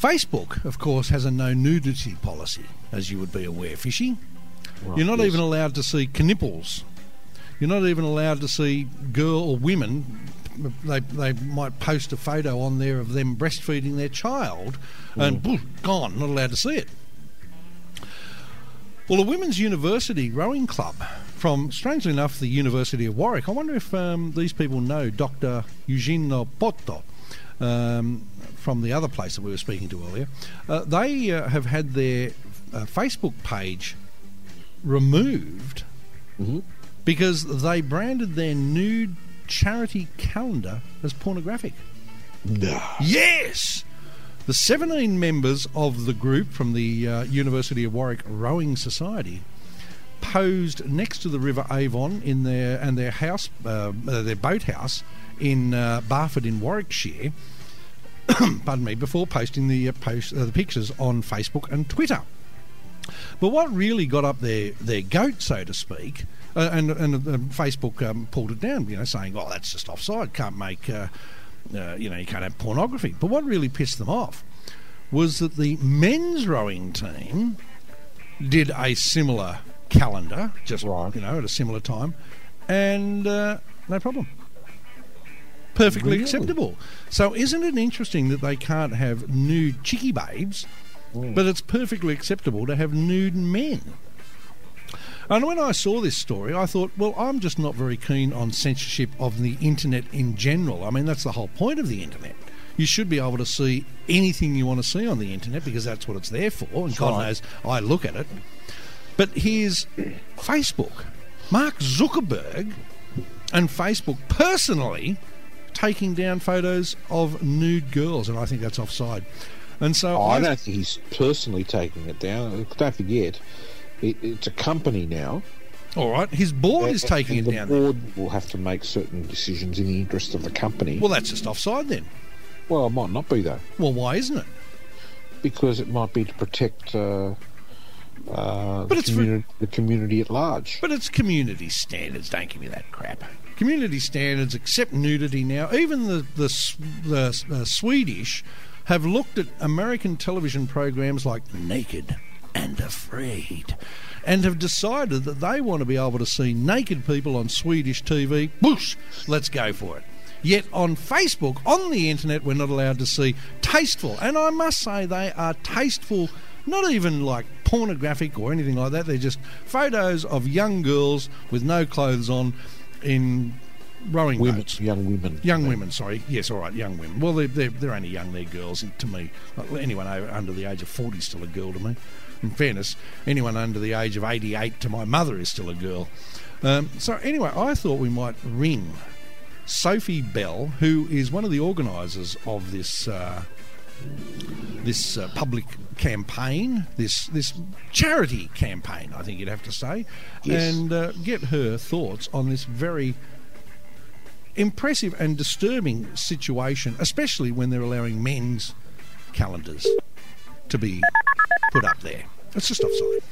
Facebook, of course, has a no nudity policy, as you would be aware, Fishy. Right, You're not yes. even allowed to see knipples. You're not even allowed to see girl or women. They, they might post a photo on there of them breastfeeding their child, and poof, gone, not allowed to see it. Well, a women's university rowing club from, strangely enough, the University of Warwick. I wonder if um, these people know Dr. Eugenio Poto um, from the other place that we were speaking to earlier. Uh, they uh, have had their uh, Facebook page removed Mhm. because they branded their nude charity calendar as pornographic. Nah. Yes! The 17 members of the group from the uh, University of Warwick Rowing Society posed next to the River Avon in their and their house, uh, uh, their boathouse in uh, Barford in Warwickshire. pardon me, before posting the uh, post uh, the pictures on Facebook and Twitter. But what really got up their, their goat, so to speak, uh, and and uh, Facebook um, pulled it down, you know, saying, "Oh, that's just offside. Can't make, uh, uh, you know, you can't have pornography." But what really pissed them off was that the men's rowing team did a similar calendar, just Right. you know, at a similar time, and uh, no problem. Perfectly Really? acceptable. So, isn't it interesting that they can't have nude chickie babes, Mm. but it's perfectly acceptable to have nude men? And when I saw this story, I thought, well, I'm just not very keen on censorship of the internet in general. I mean, that's the whole point of the internet. You should be able to see anything you want to see on the internet because that's what it's there for. And God right. knows I look at it. But here's Facebook. Mark Zuckerberg and Facebook personally taking down photos of nude girls, and I think that's offside. And so Oh, I don't think he's personally taking it down. Don't forget, it, it's a company now. all right, his board is taking and it the down. board will have to make certain decisions in the interest of the company. Well, that's just offside then. Well, it might not be though, Well, why isn't it? because it might be to protect uh, uh, But the, it's for- the community at large. But it's community standards. Don't give me that crap. Community standards accept nudity now. Even the the, the uh, Swedish have looked at American television programs like Naked and Afraid, and have decided that they want to be able to see naked people on Swedish TV. Whoosh! Let's go for it. Yet on Facebook, on the internet, we're not allowed to see tasteful, and I must say they are tasteful. Not even like pornographic or anything like that. They're just photos of young girls with no clothes on in rowing women, boats. young women, Young women, sorry. Yes, all right, young women. Well, they're, they're, they're only young, they're girls to me. Like, Anyone under the age of 40 is still a girl to me. In fairness, anyone under the age of 88 to my mother is still a girl. Um, so, anyway, I thought we might ring Sophie Bell, who is one of the organisers of this. Uh, this uh, public campaign, this this charity campaign, I think you'd have to say, Yes. and uh, get her thoughts on this very impressive and disturbing situation, especially when they're allowing men's calendars to be put up there. It's just offside.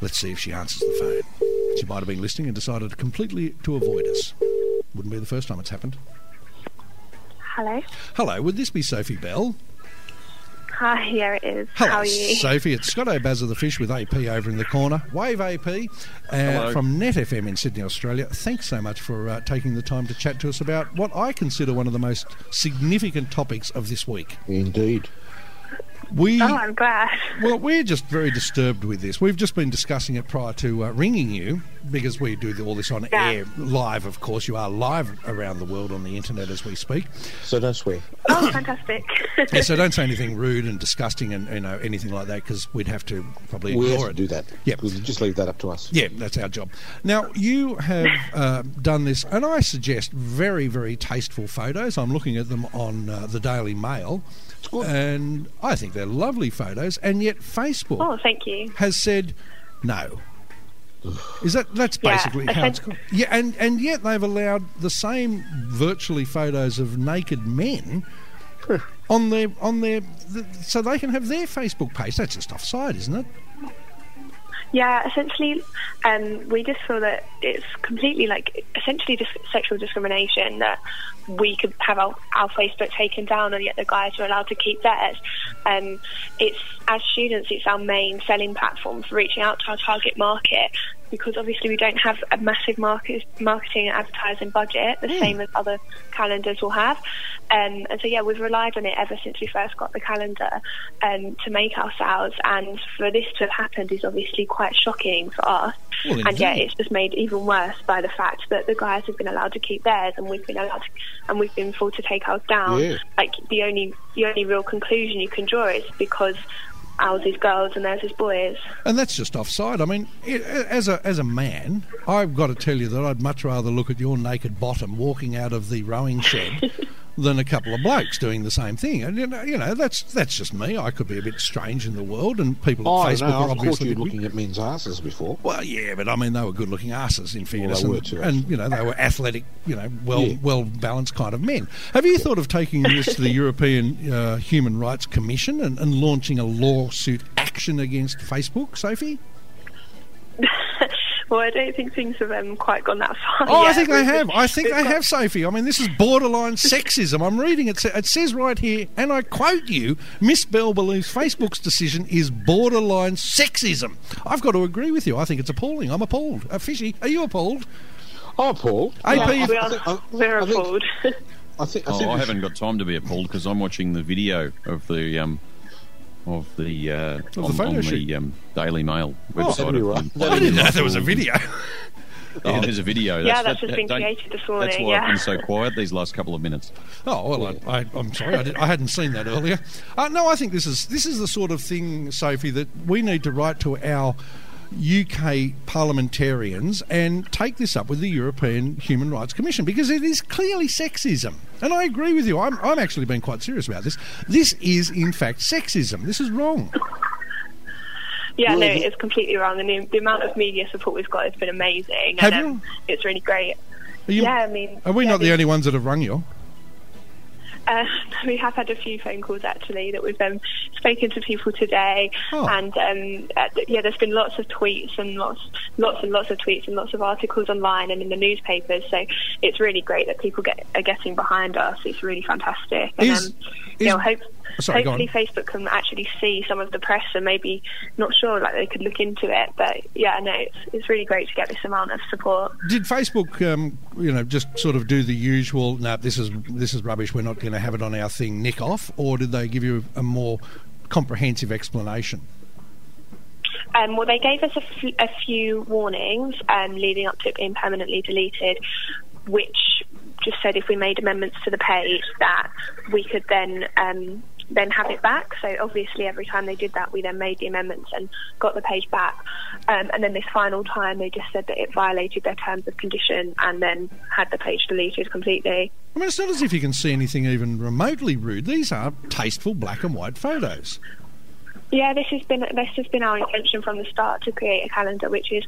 Let's see if she answers the phone. She might have been listening and decided completely to avoid us. Wouldn't be the first time it's happened. Hello. Hello, would this be Sophie Bell? Hi, yeah, it is. Hello, How are you? Sophie. It's Scott O'Baz of the Fish with AP over in the corner. Wave AP uh, from Net FM in Sydney, Australia. Thanks so much for uh, taking the time to chat to us about what I consider one of the most significant topics of this week. indeed. We oh, I'm glad. well, we're just very disturbed with this. We've just been discussing it prior to uh, ringing you because we do all this on Yeah. air live. Of course, you are live around the world on the internet as we speak. So don't swear. Oh, fantastic. Yeah, so don't say anything rude and disgusting and you know anything like that because we'd have to probably We have ignore to it. do that. Yeah. We'll just leave that up to us. Yeah, that's our job. Now, you have uh, done this, and I suggest very, very tasteful photos. I'm looking at them on uh, the Daily Mail, good. and I think they're lovely photos, and yet Facebook oh, thank you. has said no. Is that that's Yeah, basically how it's gone? Yeah, and and yet they've allowed the same virtually photos of naked men on their on their th- so they can have their Facebook page. That's just offside, isn't it? Yeah, essentially, um, we just feel that it's completely like essentially just sexual discrimination that we could have our, our Facebook taken down and yet the guys are allowed to keep theirs. Um, it's as students, it's our main selling platform for reaching out to our target market because obviously we don't have a massive market, marketing and advertising budget, the mm. same as other calendars will have. Um, and so, yeah, we've relied on it ever since we first got the calendar um, to make our sales. And for this to have happened is obviously quite shocking for us. Well, and yeah, it's just made even worse by the fact that the guys have been allowed to keep theirs, and we've been allowed, to, and we've been forced to take ours down. Yeah. Like the only the only real conclusion you can draw is because ours is girls and theirs is boys. And that's just offside. I mean, as a as a man, I've got to tell you that I'd much rather look at your naked bottom walking out of the rowing shed than a couple of blokes doing the same thing. And you know, you know, that's that's just me. I could be a bit strange in the world, and people oh, at Facebook no, are obviously you looking at men's asses before. Well, yeah, but I mean, they were good-looking asses in fairness, well, and, too, and, you know, they were athletic, you know, well yeah. well balanced kind of men. Have you thought of taking this to the European uh, Human Rights Commission and, and launching a lawsuit action against Facebook, Sophie? well, I don't think things have um, quite gone that far. Oh, yet. I think they have. I think they have, Sophie. I mean, this is borderline sexism. I'm reading it. It says right here, and I quote you: Miss Bell believes Facebook's decision is borderline sexism. I've got to agree with you. I think it's appalling. I'm appalled. Uh, Fishy, are you appalled? I'm appalled. AP, yeah, we are, we're appalled. I think. I, think oh, I haven't got time to be appalled because I'm watching the video of the um, of the uh, of on, the, on the um, Daily Mail oh, website. Oh, right. I didn't know there was a video. Oh, there's a video. That's, yeah, that's that, just been created this morning. That's why yeah. I've been so quiet these last couple of minutes. Oh well, I, am sorry, I, did, I, hadn't seen that earlier. Uh, no, I think this is this is the sort of thing, Sophie, that we need to write to our UK parliamentarians and take this up with the European Human Rights Commission because it is clearly sexism. And I agree with you. I'm, I'm actually being quite serious about this. This is, in fact, sexism. This is wrong. Yeah, no, it's completely wrong. And the, the, amount of media support we've got has been amazing. Have and, you? Um, it's really great. You, yeah, I mean, are we yeah, not the only ones that have rung you? Uh, we have had a few phone calls actually that we've um, spoken to people today, oh. and um, uh, yeah, there's been lots of tweets and lots, lots and lots of tweets and lots of articles online and in the newspapers. So it's really great that people get are getting behind us. It's really fantastic, and is, um, is, you know, hope Sorry, hopefully Facebook can actually see some of the press and maybe not sure like they could look into it. But yeah, no, it's, it's really great to get this amount of support. Did Facebook, um, you know, just sort of do the usual? No, this is this is rubbish. We're not going to have it on our thing. Nick off, or did they give you a more comprehensive explanation? Um, well, they gave us a, f- a few warnings um, leading up to it being permanently deleted, which just said if we made amendments to the page that we could then um, then have it back. So obviously, every time they did that, we then made the amendments and got the page back. Um, and then this final time, they just said that it violated their terms of condition and then had the page deleted completely. I mean, it's not as if you can see anything even remotely rude. These are tasteful black and white photos. Yeah, this has been this has been our intention from the start to create a calendar which is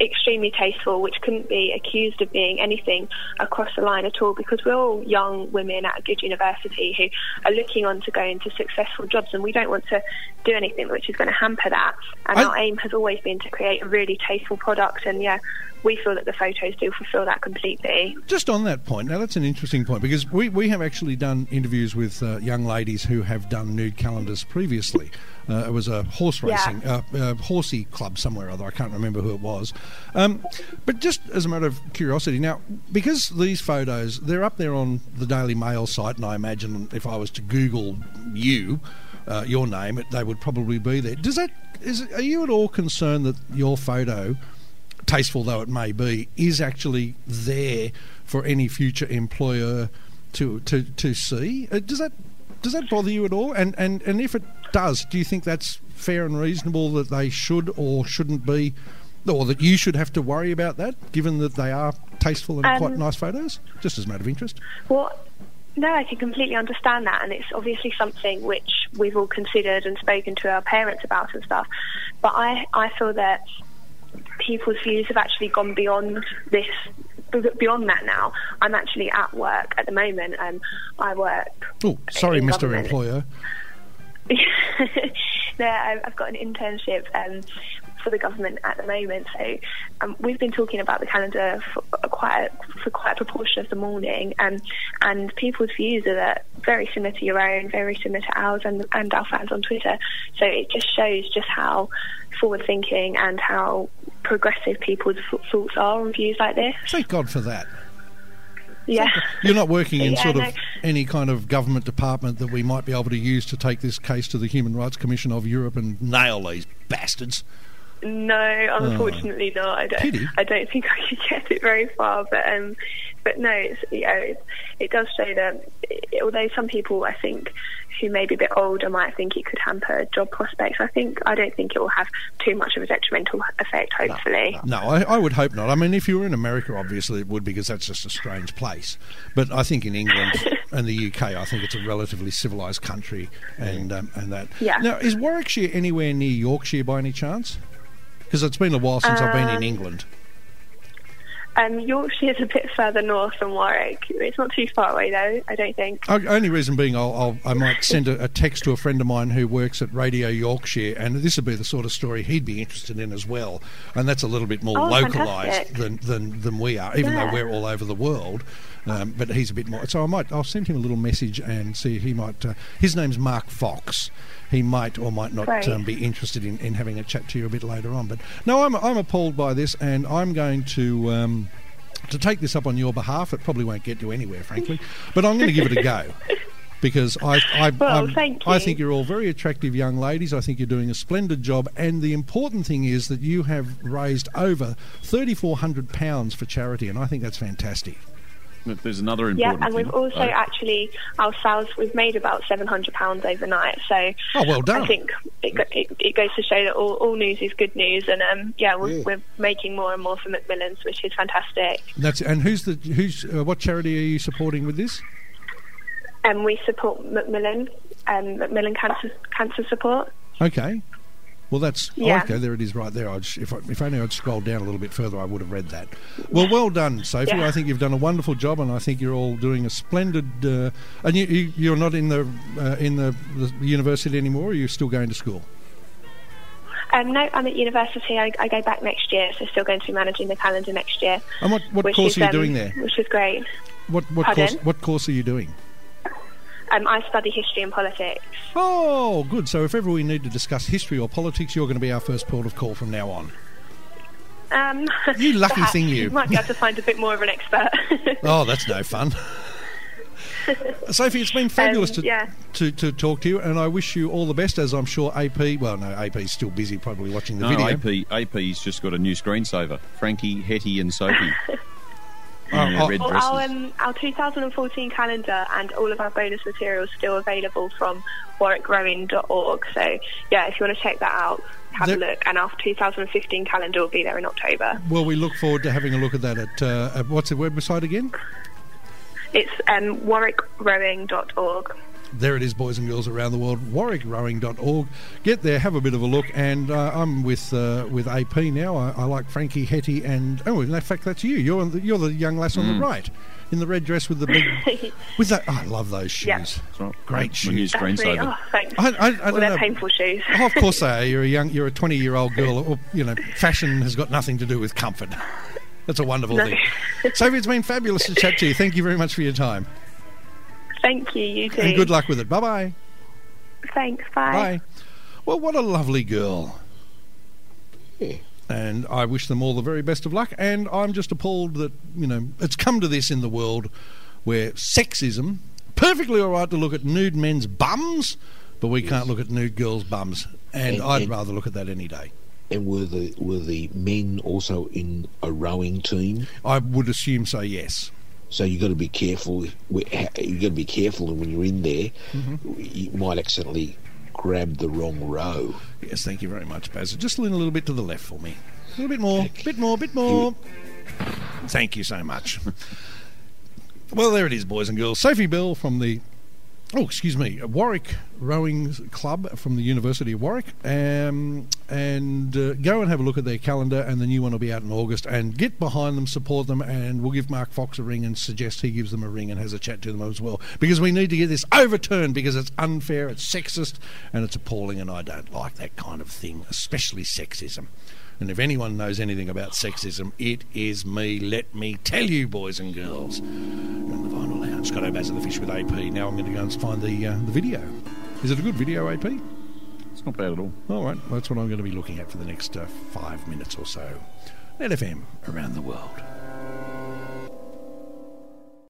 extremely tasteful, which couldn't be accused of being anything across the line at all, because we're all young women at a good university who are looking on to go into successful jobs, and we don't want to do anything which is going to hamper that. And I... our aim has always been to create a really tasteful product, and yeah, we feel that the photos do fulfil that completely. Just on that point, now that's an interesting point because we, we have actually done interviews with uh, young ladies who have done nude calendars previously. Uh, it was a horse racing, yeah. uh, uh, horsey club somewhere or other. I can't remember who it was. Um, but just as a matter of curiosity, now because these photos they're up there on the Daily Mail site, and I imagine if I was to Google you, uh, your name, it, they would probably be there. Does that is are you at all concerned that your photo? tasteful though it may be, is actually there for any future employer to to to see. Uh, does that does that bother you at all? And and and if it does, do you think that's fair and reasonable that they should or shouldn't be, or that you should have to worry about that, given that they are tasteful and um, quite nice photos? Just as a matter of interest. Well, no, I can completely understand that, and it's obviously something which we've all considered and spoken to our parents about and stuff. But I, I feel that people's views have actually gone beyond this beyond that now. I'm actually at work at the moment. Um, I work. Oh, sorry, Mr. Employer. no, I've got an internship um, for the government at the moment. So um, we've been talking about the calendar for quite a, for quite a proportion of the morning, um, and people's views are that very similar to your own, very similar to ours, and and our fans on Twitter. So it just shows just how forward thinking and how progressive people's thoughts are on views like this. Thank God for that. Yeah. You're not working in Yeah, sort of no. any kind of government department that we might be able to use to take this case to the Human Rights Commission of Europe and nail these bastards. No, unfortunately not. I don't. Oh. Pity. I don't think I could get it very far, but um, but no, it's, you know, it, it does show that eh, although some people I think who may be a bit older might think it could hamper job prospects, I think I don't think it will have too much of a detrimental effect. Hopefully, No, I, I would hope not. I mean, if you were in America, obviously it would because that's just a strange place. But I think in England and the UK, I think it's a relatively civilised country, and um, and that. Yeah. Now, is Warwickshire anywhere near Yorkshire by any chance? Because it's been a while since I've been in Um, England. um, Yorkshire's a bit further north than Warwick. It's not too far away though. I don't think. O- Only reason being, I'll, I'll, I might send a, a text to a friend of mine who works at Radio Yorkshire, and this would be the sort of story he'd be interested in as well. And that's a little bit more Oh, localised than, than than we are, even Yeah. though we're all over the world. Um, but he's a bit more. So I might, I'll send him a little message and see if he might. Uh, his name's Mark Fox. He might or might not um, be interested in, in having a chat to you a bit later on. But no, I'm I'm appalled by this, and I'm going to. Um, to take this up on your behalf, it probably won't get you anywhere, frankly. But I'm going to give it a go because I, I, Well, I think you're all very attractive young ladies. I think you're doing a splendid job, and the important thing is that you have raised over thirty-four hundred pounds for charity, and I think that's fantastic. There's another Yeah, and we've thing. also though. actually ourselves we've made about seven hundred pounds overnight. So Oh, well done. I think it, it, it goes to show that all, all news is good news, and um, yeah, we're, Yeah. we're making more and more for Macmillan's, which is fantastic. That's and who's the who's uh, what charity are you supporting with this? And we support Macmillan, um, Macmillan Cancer Cancer Support. Okay. Well, that's Yeah. okay. There it is, right there. I'd, if I, if only I'd scrolled down a little bit further, I would have read that. Well, well done, Sophie. Yeah. I think you've done a wonderful job, and I think you're all doing a splendid. Uh, and you, you, you're not in the uh, in the, the university anymore. Or are you still going to school? Um, no, I'm at university. I, I go back next year, so still going to be managing the calendar next year. And what, what course is, are you um, doing there? Which is great. What what Pardon? course what course are you doing? Um, I study history and politics. Oh, good. So if ever we need to discuss history or politics, you're going to be our first port of call from now on. Um, You lucky perhaps thing, you. might be able to find a bit more of an expert. Oh, that's no fun. Sophie, it's been fabulous Um, to, yeah. to, to talk to you, and I wish you all the best, as I'm sure AP, well, no, AP's still busy probably watching the No, video. AP, AP's just got a new screensaver. Frankie, Hetty, and Sophie. Oh, oh, red Well, dresses. our, um, our 2014 calendar and all of our bonus materials still available from warwickrowing.org. So, yeah, if you want to check that out, have There- a look. And our 2015 calendar will be there in October. Well, we look forward to having a look at that at, uh, at what's the website again? It's um, warwickrowing.org. There it is, boys and girls around the world. WarwickRowing.org. Get there, have a bit of a look. And uh, I'm with uh, with AP now. I, I like Frankie, Hetty, and oh, in fact, that's you. You're the, you're the young lass on Mm. the right, in the red dress with the big with that. I love those shoes. Yeah. That's right. Great My new shoes. That's really, screensaver. oh, thanks. I, I, I well, don't they're know. painful shoes. Oh, of course they are. You're a young, you're a 20 year old girl. Or, you know, fashion has got nothing to do with comfort. That's a wonderful No. thing. Sophie, it's been fabulous to chat to you. Thank you very much for your time. Thank you, you too. And good luck with it. Bye bye. Thanks, bye. Bye. Well, what a lovely girl. Yeah. And I wish them all the very best of luck. And I'm just appalled that, you know, it's come to this in the world where sexism, perfectly all right to look at nude men's bums, but we can't look at nude girls' bums. And, And- I'd and- rather look at that any day. And were the were the men also in a rowing team? I would assume so, yes. So you got to be careful. You got to be careful when you're in there. Mm-hmm. You might accidentally grab the wrong row. Yes, thank you very much, Baz. Just lean a little bit to the left for me. A little bit more, bit more, bit more. Thank you so much. well, there it is, boys and girls. Sophie Bell from the oh, excuse me, Warwick Rowing Club from the University of Warwick, um, and uh, go and have a look at their calendar. And the new one will be out in August. And get behind them, support them, and we'll give Mark Fox a ring and suggest he gives them a ring and has a chat to them as well because we need to get this overturned because it's unfair, it's sexist, and it's appalling. And I don't like that kind of thing, especially sexism. And if anyone knows anything about sexism, it is me. Let me tell you, boys and girls. You're on the Vinyl Lounge. Scott O'Baz of the Fish with AP. Now I'm going to go and find the uh, the video. Is it a good video, AP? It's not bad at all. All right, well, that's what I'm going to be looking at for the next uh, five minutes or so. Net FM around the world.